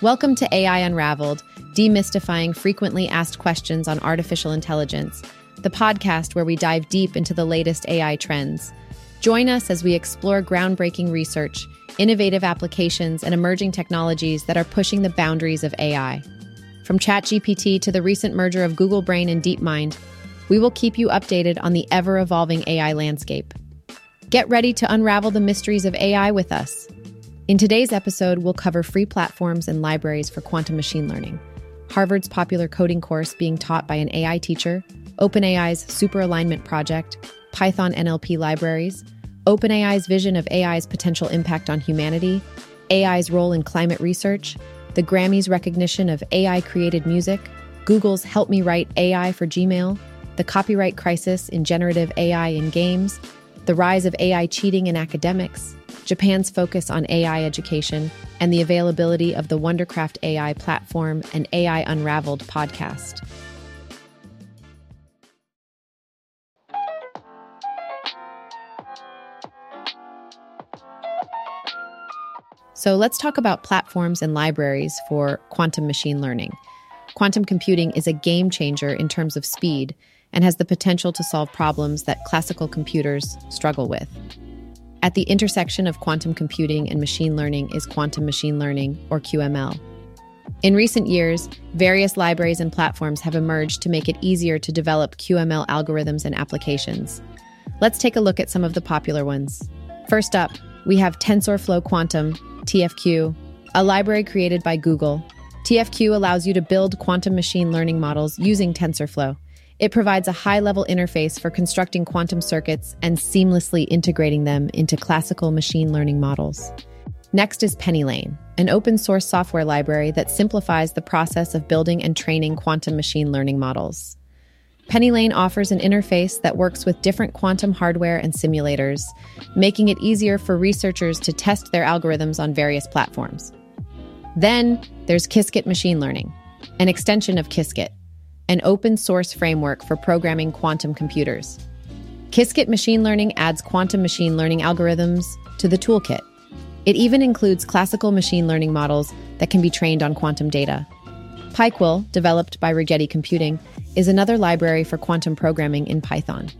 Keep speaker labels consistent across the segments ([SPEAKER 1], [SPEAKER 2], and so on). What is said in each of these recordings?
[SPEAKER 1] Welcome to AI Unraveled, demystifying frequently asked questions on artificial intelligence, the podcast where we dive deep into the latest AI trends. Join us as we explore groundbreaking research, innovative applications, and emerging technologies that are pushing the boundaries of AI. From ChatGPT to the recent merger of Google Brain and DeepMind, we will keep you updated on the ever evolving AI landscape. Get ready to unravel the mysteries of AI with us. In today's episode, we'll cover free platforms and libraries for quantum machine learning, Harvard's popular coding course being taught by an AI teacher, OpenAI's super alignment project, Python NLP libraries, OpenAI's vision of AI's potential impact on humanity, AI's role in climate research, the Grammys recognition of AI created music, Google's Help Me Write AI for Gmail, the copyright crisis in generative AI in games, the rise of AI cheating in academics, Japan's focus on AI education, and the availability of the Wondercraft AI platform and AI Unraveled podcast. So let's talk about platforms and libraries for quantum machine learning. Quantum computing is a game changer in terms of speed and has the potential to solve problems that classical computers struggle with. At the intersection of quantum computing and machine learning is quantum machine learning, or QML. In recent years, various libraries and platforms have emerged to make it easier to develop QML algorithms and applications. Let's take a look at some of the popular ones. First up, we have TensorFlow Quantum, TFQ, a library created by Google. TFQ allows you to build quantum machine learning models using TensorFlow. It provides a high level interface for constructing quantum circuits and seamlessly integrating them into classical machine learning models. Next is PennyLane, an open source software library that simplifies the process of building and training quantum machine learning models. PennyLane offers an interface that works with different quantum hardware and simulators, making it easier for researchers to test their algorithms on various platforms. Then there's Qiskit Machine Learning, an extension of Qiskit, an open source framework for programming quantum computers. Qiskit Machine Learning adds quantum machine learning algorithms to the toolkit. It even includes classical machine learning models that can be trained on quantum data. PyQuil, developed by Rigetti Computing, is another library for quantum programming in Python.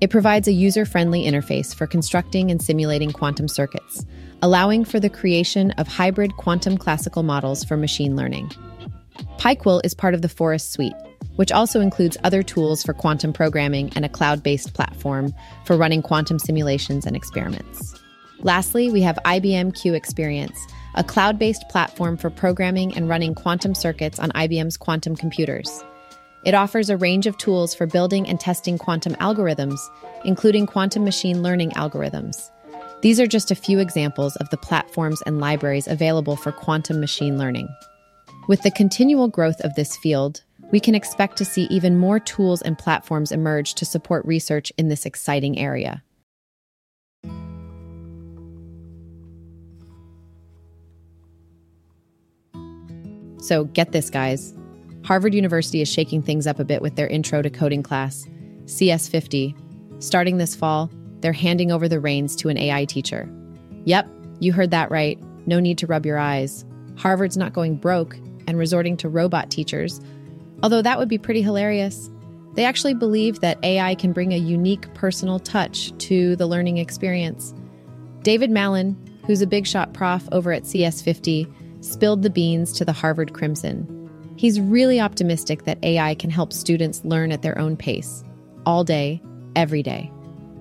[SPEAKER 1] It provides a user friendly interface for constructing and simulating quantum circuits, allowing for the creation of hybrid quantum classical models for machine learning. PyQuil is part of the Forest suite, which also includes other tools for quantum programming and a cloud based platform for running quantum simulations and experiments. Lastly, we have IBM Q Experience, a cloud based platform for programming and running quantum circuits on IBM's quantum computers. It offers a range of tools for building and testing quantum algorithms, including quantum machine learning algorithms. These are just a few examples of the platforms and libraries available for quantum machine learning. With the continual growth of this field, we can expect to see even more tools and platforms emerge to support research in this exciting area. So, get this, guys. Harvard University is shaking things up a bit with their intro to coding class, CS50. Starting this fall, they're handing over the reins to an AI teacher. Yep, you heard that right. No need to rub your eyes. Harvard's not going broke and resorting to robot teachers Although that would be pretty hilarious. They actually believe that AI can bring a unique personal touch to the learning experience. David Malan, who's a big shot prof over at CS50, spilled the beans to the Harvard Crimson. He's really optimistic that AI can help students learn at their own pace, all day, every day.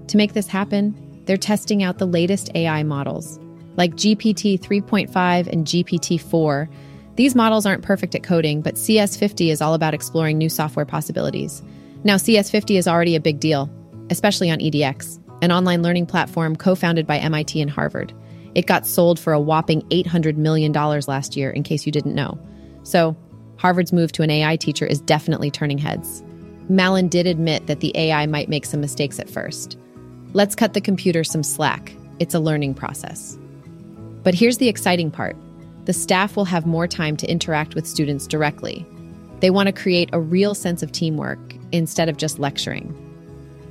[SPEAKER 1] To make this happen, they're testing out the latest AI models, like GPT 3.5 and GPT 4 these models aren't perfect at coding, but CS50 is all about exploring new software possibilities. Now, CS50 is already a big deal, especially on EDX, an online learning platform co founded by MIT and Harvard. It got sold for a whopping $800 million last year, in case you didn't know. So, Harvard's move to an AI teacher is definitely turning heads. Malan did admit that the AI might make some mistakes at first. Let's cut the computer some slack. It's a learning process. But here's the exciting part the staff will have more time to interact with students directly. They want to create a real sense of teamwork instead of just lecturing.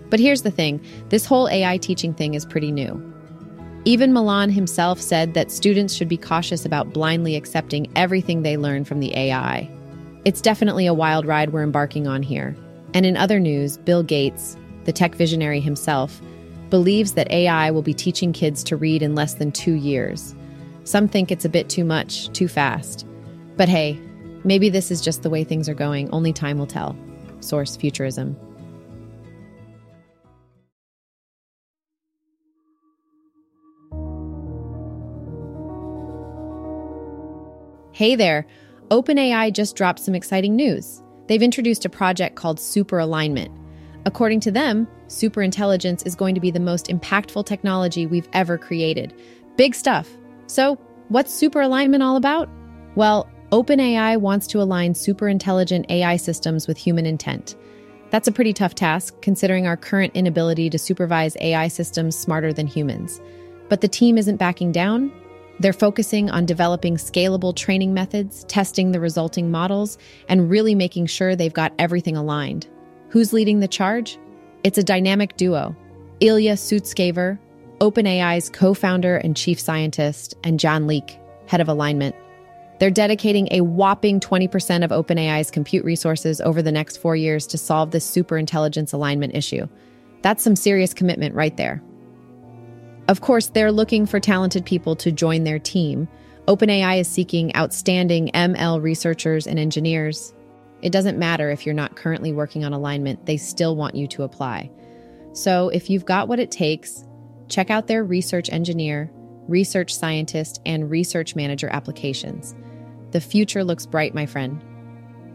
[SPEAKER 1] But here's the thing this whole AI teaching thing is pretty new. Even Malan himself said that students should be cautious about blindly accepting everything they learn from the AI. It's definitely a wild ride we're embarking on here. And in other news, Bill Gates, the tech visionary himself, believes that AI will be teaching kids to read in less than two years. Some think it's a bit too much, too fast. But hey, maybe this is just the way things are going, only time will tell. Source Futurism. Hey there! OpenAI just dropped some exciting news. They've introduced a project called Super Alignment. According to them, superintelligence is going to be the most impactful technology we've ever created. Big stuff. So, what's super alignment all about? Well, OpenAI wants to align superintelligent AI systems with human intent. That's a pretty tough task, considering our current inability to supervise AI systems smarter than humans. But the team isn't backing down. They're focusing on developing scalable training methods, testing the resulting models, and really making sure they've got everything aligned. Who's leading the charge? It's a dynamic duo Ilya Sutskever, OpenAI's co founder and chief scientist, and Jan Leike, head of alignment. They're dedicating a whopping 20% of OpenAI's compute resources over the next four years to solve this superintelligence alignment issue. That's some serious commitment right there. Of course, they're looking for talented people to join their team. OpenAI is seeking outstanding ML researchers and engineers. It doesn't matter if you're not currently working on alignment, they still want you to apply. So, if you've got what it takes, check out their research engineer, research scientist, and research manager applications. The future looks bright, my friend.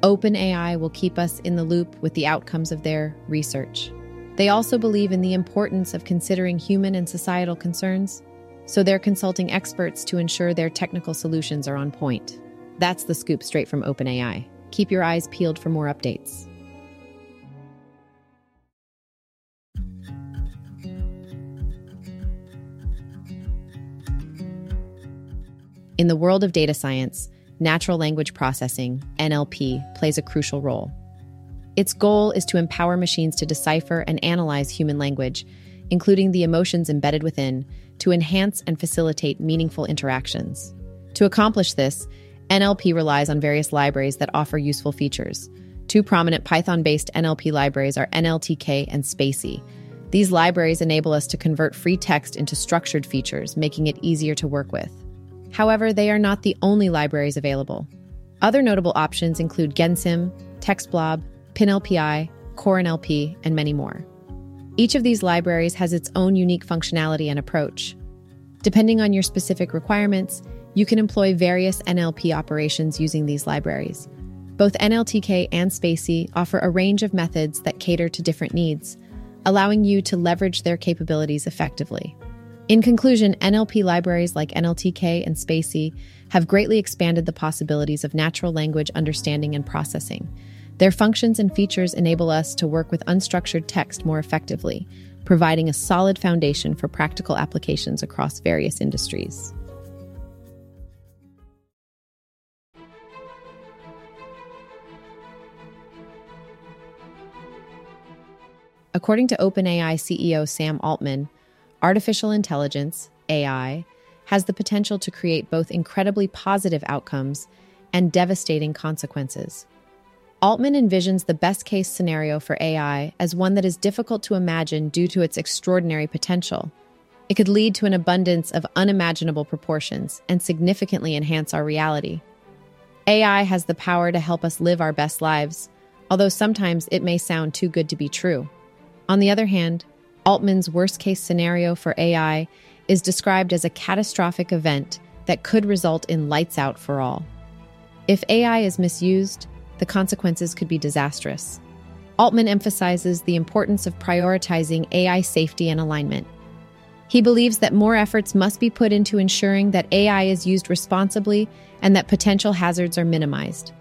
[SPEAKER 1] OpenAI will keep us in the loop with the outcomes of their research. They also believe in the importance of considering human and societal concerns, so they're consulting experts to ensure their technical solutions are on point. That's the scoop straight from OpenAI. Keep your eyes peeled for more updates. In the world of data science, natural language processing, NLP, plays a crucial role. Its goal is to empower machines to decipher and analyze human language, including the emotions embedded within, to enhance and facilitate meaningful interactions. To accomplish this, NLP relies on various libraries that offer useful features. Two prominent Python based NLP libraries are NLTK and spaCy. These libraries enable us to convert free text into structured features, making it easier to work with. However, they are not the only libraries available. Other notable options include Gensim, TextBlob, PyNLPl, CoreNLP, and many more. Each of these libraries has its own unique functionality and approach. Depending on your specific requirements, you can employ various NLP operations using these libraries. Both NLTK and spaCy offer a range of methods that cater to different needs, allowing you to leverage their capabilities effectively. In conclusion, NLP libraries like NLTK and spaCy have greatly expanded the possibilities of natural language understanding and processing their functions and features enable us to work with unstructured text more effectively, providing a solid foundation for practical applications across various industries. According to OpenAI CEO Sam Altman, artificial intelligence, AI, has the potential to create both incredibly positive outcomes and devastating consequences. Altman envisions the best case scenario for AI as one that is difficult to imagine due to its extraordinary potential. It could lead to an abundance of unimaginable proportions and significantly enhance our reality. AI has the power to help us live our best lives, although sometimes it may sound too good to be true. On the other hand, Altman's worst case scenario for AI is described as a catastrophic event that could result in lights out for all. If AI is misused, the consequences could be disastrous. Altman emphasizes the importance of prioritizing AI safety and alignment. He believes that more efforts must be put into ensuring that AI is used responsibly and that potential hazards are minimized.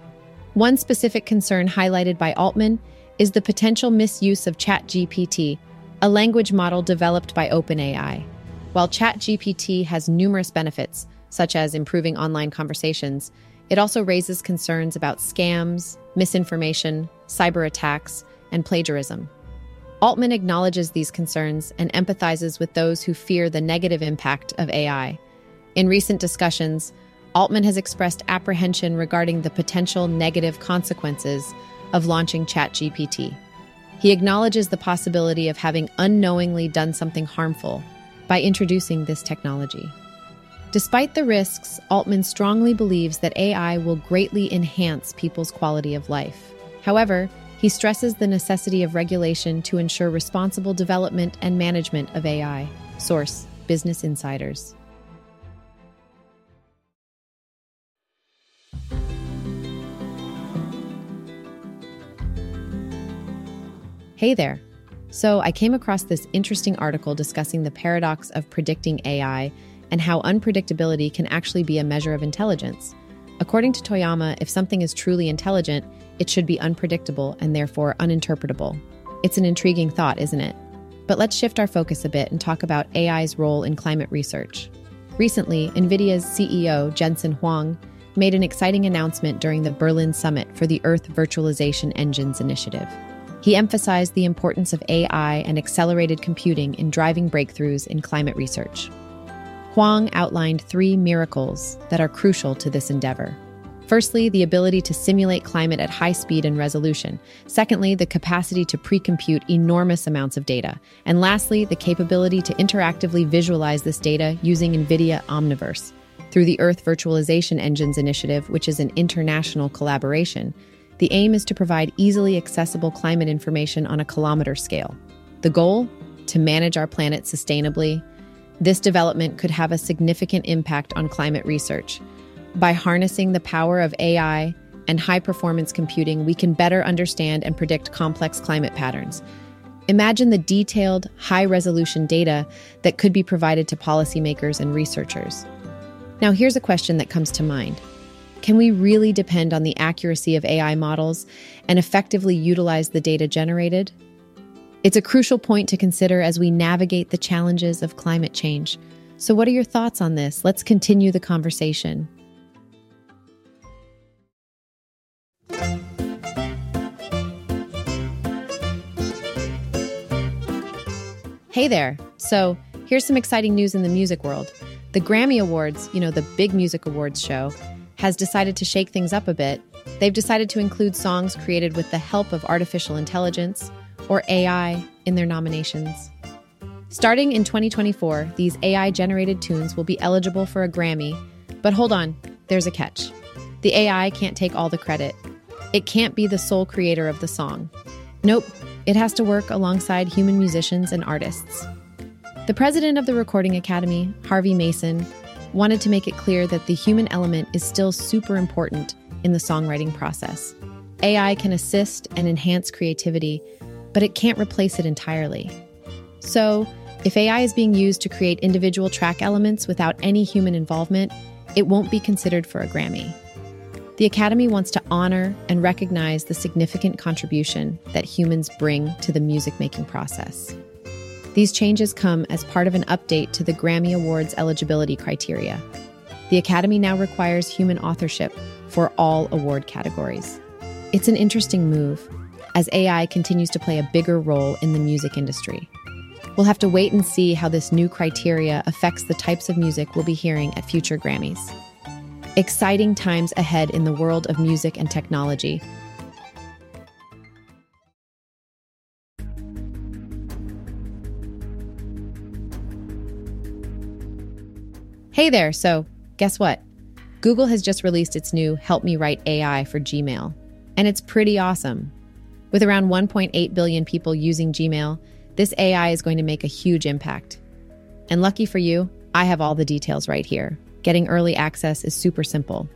[SPEAKER 1] One specific concern highlighted by Altman is the potential misuse of ChatGPT, a language model developed by OpenAI. While ChatGPT has numerous benefits, such as improving online conversations, it also raises concerns about scams, misinformation, cyber attacks, and plagiarism. Altman acknowledges these concerns and empathizes with those who fear the negative impact of AI. In recent discussions, Altman has expressed apprehension regarding the potential negative consequences of launching ChatGPT. He acknowledges the possibility of having unknowingly done something harmful by introducing this technology. Despite the risks, Altman strongly believes that AI will greatly enhance people's quality of life. However, he stresses the necessity of regulation to ensure responsible development and management of AI. Source Business Insiders. Hey there. So, I came across this interesting article discussing the paradox of predicting AI and how unpredictability can actually be a measure of intelligence. According to Toyama, if something is truly intelligent, it should be unpredictable and therefore uninterpretable. It's an intriguing thought, isn't it? But let's shift our focus a bit and talk about AI's role in climate research. Recently, NVIDIA's CEO, Jensen Huang, made an exciting announcement during the Berlin Summit for the Earth Virtualization Engines Initiative. He emphasized the importance of AI and accelerated computing in driving breakthroughs in climate research. Huang outlined three miracles that are crucial to this endeavor. Firstly, the ability to simulate climate at high speed and resolution. Secondly, the capacity to pre compute enormous amounts of data. And lastly, the capability to interactively visualize this data using NVIDIA Omniverse. Through the Earth Virtualization Engines Initiative, which is an international collaboration, the aim is to provide easily accessible climate information on a kilometer scale. The goal? To manage our planet sustainably, this development could have a significant impact on climate research. By harnessing the power of AI and high performance computing, we can better understand and predict complex climate patterns. Imagine the detailed, high resolution data that could be provided to policymakers and researchers. Now, here's a question that comes to mind Can we really depend on the accuracy of AI models and effectively utilize the data generated? It's a crucial point to consider as we navigate the challenges of climate change. So, what are your thoughts on this? Let's continue the conversation. Hey there. So, here's some exciting news in the music world. The Grammy Awards, you know, the big music awards show, has decided to shake things up a bit. They've decided to include songs created with the help of artificial intelligence or AI in their nominations. Starting in 2024, these AI generated tunes will be eligible for a Grammy. But hold on, there's a catch. The AI can't take all the credit. It can't be the sole creator of the song. Nope, it has to work alongside human musicians and artists. The president of the Recording Academy, Harvey Mason, wanted to make it clear that the human element is still super important in the songwriting process. AI can assist and enhance creativity, but it can't replace it entirely. So, if AI is being used to create individual track elements without any human involvement, it won't be considered for a Grammy. The Academy wants to honor and recognize the significant contribution that humans bring to the music making process. These changes come as part of an update to the Grammy Awards eligibility criteria. The Academy now requires human authorship for all award categories. It's an interesting move, as AI continues to play a bigger role in the music industry. We'll have to wait and see how this new criteria affects the types of music we'll be hearing at future Grammys. Exciting times ahead in the world of music and technology. Hey there, so guess what? Google has just released its new Help Me Write AI for Gmail, and it's pretty awesome. With around 1.8 billion people using Gmail, this AI is going to make a huge impact. And lucky for you, I have all the details right here. Getting early access is super simple.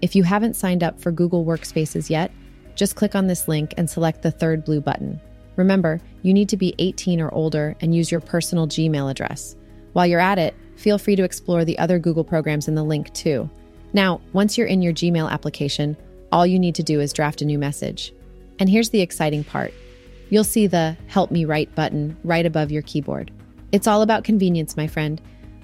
[SPEAKER 1] If you haven't signed up for Google Workspaces yet, just click on this link and select the third blue button. Remember, you need to be 18 or older and use your personal Gmail address. While you're at it, feel free to explore the other Google programs in the link too. Now, once you're in your Gmail application, all you need to do is draft a new message. And here's the exciting part you'll see the Help Me Write button right above your keyboard. It's all about convenience, my friend.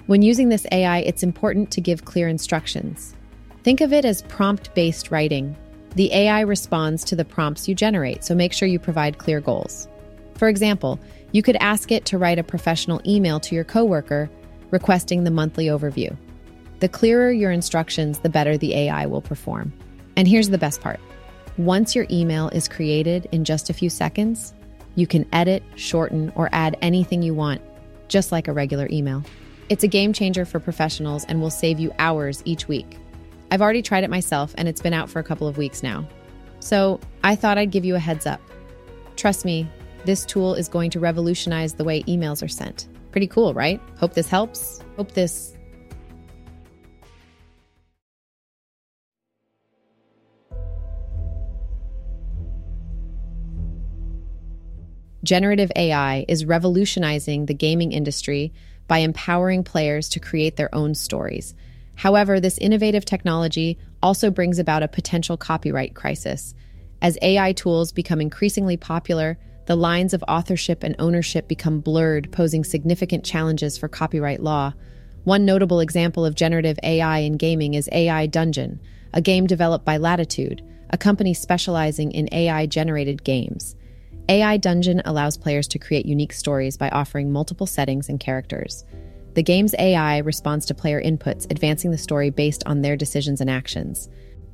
[SPEAKER 1] When using this AI, it's important to give clear instructions. Think of it as prompt based writing. The AI responds to the prompts you generate, so make sure you provide clear goals. For example, you could ask it to write a professional email to your coworker requesting the monthly overview. The clearer your instructions, the better the AI will perform. And here's the best part once your email is created in just a few seconds, you can edit, shorten, or add anything you want, just like a regular email. It's a game changer for professionals and will save you hours each week. I've already tried it myself and it's been out for a couple of weeks now. So I thought I'd give you a heads up. Trust me, this tool is going to revolutionize the way emails are sent. Pretty cool, right? Hope this helps. Hope this. Generative AI is revolutionizing the gaming industry by empowering players to create their own stories. However, this innovative technology also brings about a potential copyright crisis. As AI tools become increasingly popular, the lines of authorship and ownership become blurred, posing significant challenges for copyright law. One notable example of generative AI in gaming is AI Dungeon, a game developed by Latitude, a company specializing in AI generated games. AI Dungeon allows players to create unique stories by offering multiple settings and characters. The game's AI responds to player inputs, advancing the story based on their decisions and actions.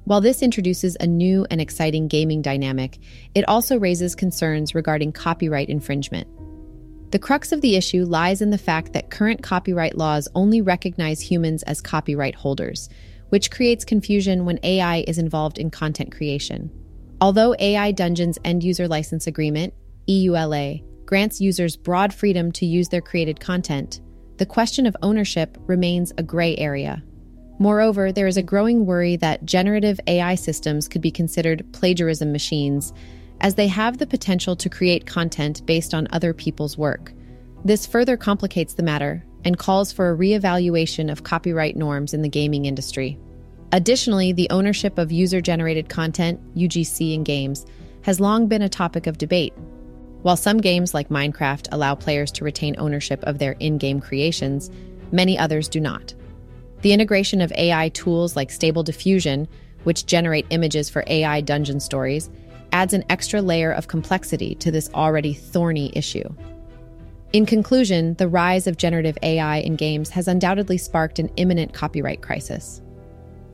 [SPEAKER 1] While this introduces a new and exciting gaming dynamic, it also raises concerns regarding copyright infringement. The crux of the issue lies in the fact that current copyright laws only recognize humans as copyright holders, which creates confusion when AI is involved in content creation. Although AI Dungeon's end user license agreement, EULA, grants users broad freedom to use their created content, the question of ownership remains a gray area. Moreover, there is a growing worry that generative AI systems could be considered plagiarism machines, as they have the potential to create content based on other people's work. This further complicates the matter and calls for a reevaluation of copyright norms in the gaming industry. Additionally, the ownership of user generated content, UGC, in games has long been a topic of debate. While some games like Minecraft allow players to retain ownership of their in game creations, many others do not. The integration of AI tools like Stable Diffusion, which generate images for AI dungeon stories, adds an extra layer of complexity to this already thorny issue. In conclusion, the rise of generative AI in games has undoubtedly sparked an imminent copyright crisis.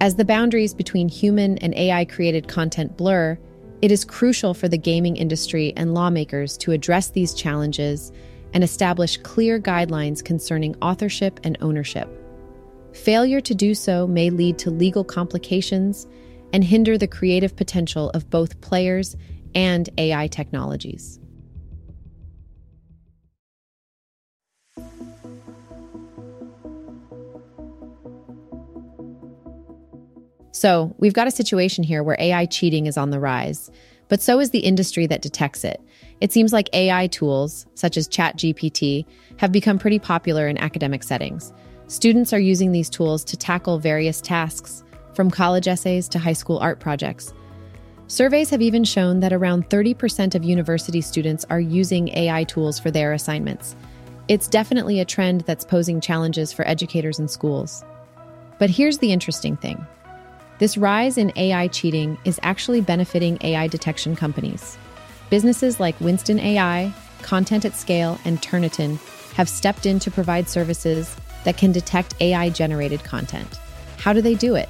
[SPEAKER 1] As the boundaries between human and AI created content blur, it is crucial for the gaming industry and lawmakers to address these challenges and establish clear guidelines concerning authorship and ownership. Failure to do so may lead to legal complications and hinder the creative potential of both players and AI technologies. So, we've got a situation here where AI cheating is on the rise, but so is the industry that detects it. It seems like AI tools, such as ChatGPT, have become pretty popular in academic settings. Students are using these tools to tackle various tasks, from college essays to high school art projects. Surveys have even shown that around 30% of university students are using AI tools for their assignments. It's definitely a trend that's posing challenges for educators and schools. But here's the interesting thing this rise in AI cheating is actually benefiting AI detection companies. Businesses like Winston AI, Content at Scale, and Turnitin have stepped in to provide services that can detect AI generated content. How do they do it?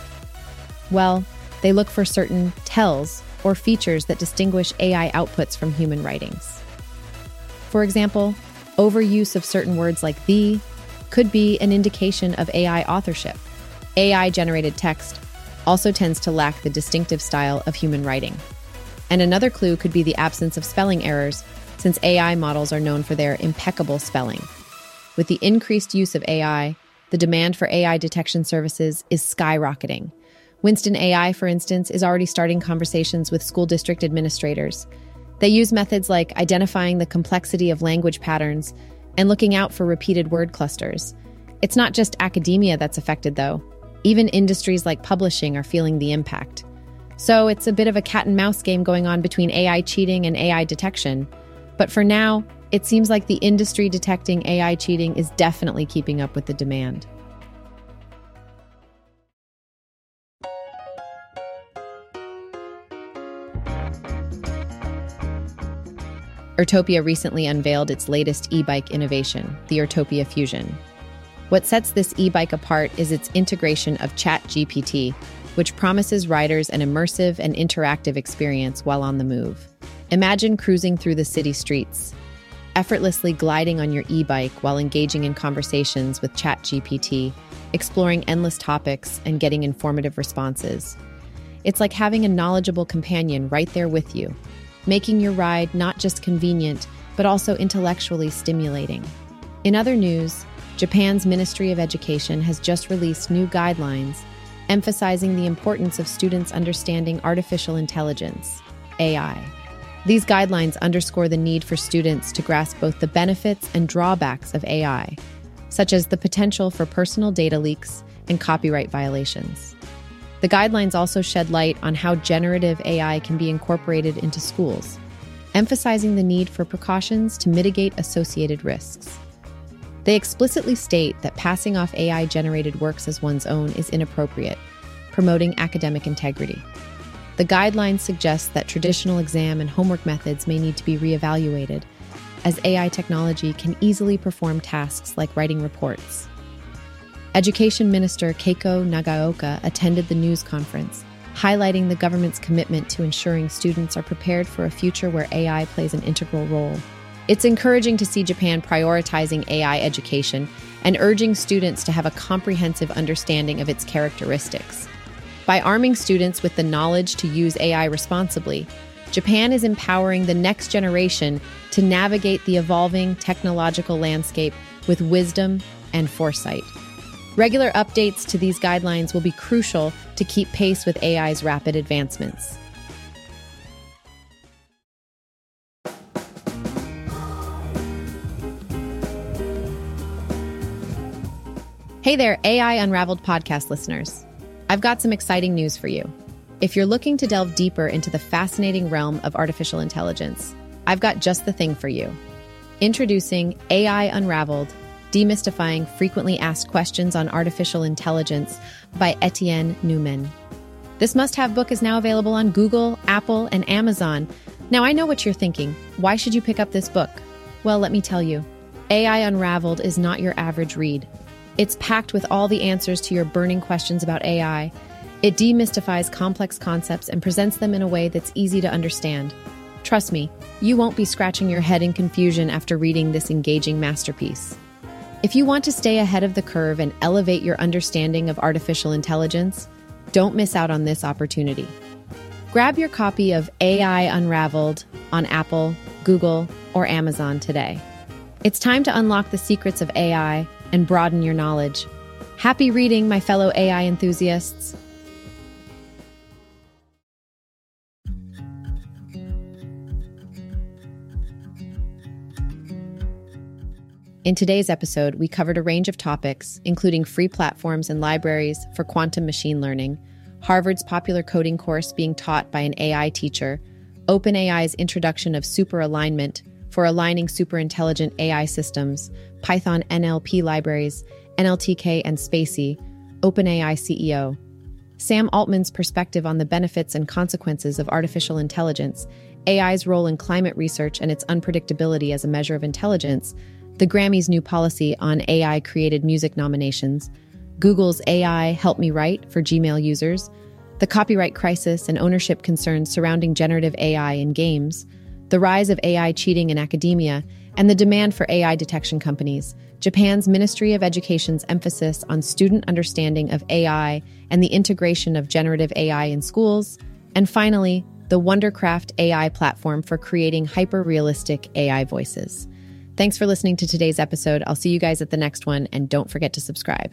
[SPEAKER 1] Well, they look for certain tells or features that distinguish AI outputs from human writings. For example, overuse of certain words like the could be an indication of AI authorship. AI generated text also tends to lack the distinctive style of human writing. And another clue could be the absence of spelling errors, since AI models are known for their impeccable spelling. With the increased use of AI, the demand for AI detection services is skyrocketing. Winston AI, for instance, is already starting conversations with school district administrators. They use methods like identifying the complexity of language patterns and looking out for repeated word clusters. It's not just academia that's affected, though. Even industries like publishing are feeling the impact. So it's a bit of a cat and mouse game going on between AI cheating and AI detection. But for now, it seems like the industry detecting AI cheating is definitely keeping up with the demand. Urtopia recently unveiled its latest e bike innovation, the Urtopia Fusion. What sets this e bike apart is its integration of ChatGPT, which promises riders an immersive and interactive experience while on the move. Imagine cruising through the city streets, effortlessly gliding on your e bike while engaging in conversations with ChatGPT, exploring endless topics, and getting informative responses. It's like having a knowledgeable companion right there with you, making your ride not just convenient, but also intellectually stimulating. In other news, Japan's Ministry of Education has just released new guidelines emphasizing the importance of students understanding artificial intelligence, AI. These guidelines underscore the need for students to grasp both the benefits and drawbacks of AI, such as the potential for personal data leaks and copyright violations. The guidelines also shed light on how generative AI can be incorporated into schools, emphasizing the need for precautions to mitigate associated risks. They explicitly state that passing off AI generated works as one's own is inappropriate, promoting academic integrity. The guidelines suggest that traditional exam and homework methods may need to be reevaluated, as AI technology can easily perform tasks like writing reports. Education Minister Keiko Nagaoka attended the news conference, highlighting the government's commitment to ensuring students are prepared for a future where AI plays an integral role. It's encouraging to see Japan prioritizing AI education and urging students to have a comprehensive understanding of its characteristics. By arming students with the knowledge to use AI responsibly, Japan is empowering the next generation to navigate the evolving technological landscape with wisdom and foresight. Regular updates to these guidelines will be crucial to keep pace with AI's rapid advancements. Hey there, AI Unraveled podcast listeners. I've got some exciting news for you. If you're looking to delve deeper into the fascinating realm of artificial intelligence, I've got just the thing for you. Introducing AI Unraveled Demystifying Frequently Asked Questions on Artificial Intelligence by Etienne Noumen. This must have book is now available on Google, Apple, and Amazon. Now, I know what you're thinking. Why should you pick up this book? Well, let me tell you AI Unraveled is not your average read. It's packed with all the answers to your burning questions about AI. It demystifies complex concepts and presents them in a way that's easy to understand. Trust me, you won't be scratching your head in confusion after reading this engaging masterpiece. If you want to stay ahead of the curve and elevate your understanding of artificial intelligence, don't miss out on this opportunity. Grab your copy of AI Unraveled on Apple, Google, or Amazon today. It's time to unlock the secrets of AI and broaden your knowledge. Happy reading, my fellow AI enthusiasts. In today's episode, we covered a range of topics, including free platforms and libraries for quantum machine learning, Harvard's popular coding course being taught by an AI teacher, OpenAI's introduction of super alignment for aligning superintelligent AI systems, Python NLP libraries, NLTK and spaCy, OpenAI CEO, Sam Altman's perspective on the benefits and consequences of artificial intelligence, AI's role in climate research and its unpredictability as a measure of intelligence, the Grammys' new policy on AI created music nominations, Google's AI Help Me Write for Gmail users, the copyright crisis and ownership concerns surrounding generative AI in games, the rise of AI cheating in academia, and the demand for AI detection companies, Japan's Ministry of Education's emphasis on student understanding of AI and the integration of generative AI in schools, and finally, the Wondercraft AI platform for creating hyper realistic AI voices. Thanks for listening to today's episode. I'll see you guys at the next one, and don't forget to subscribe.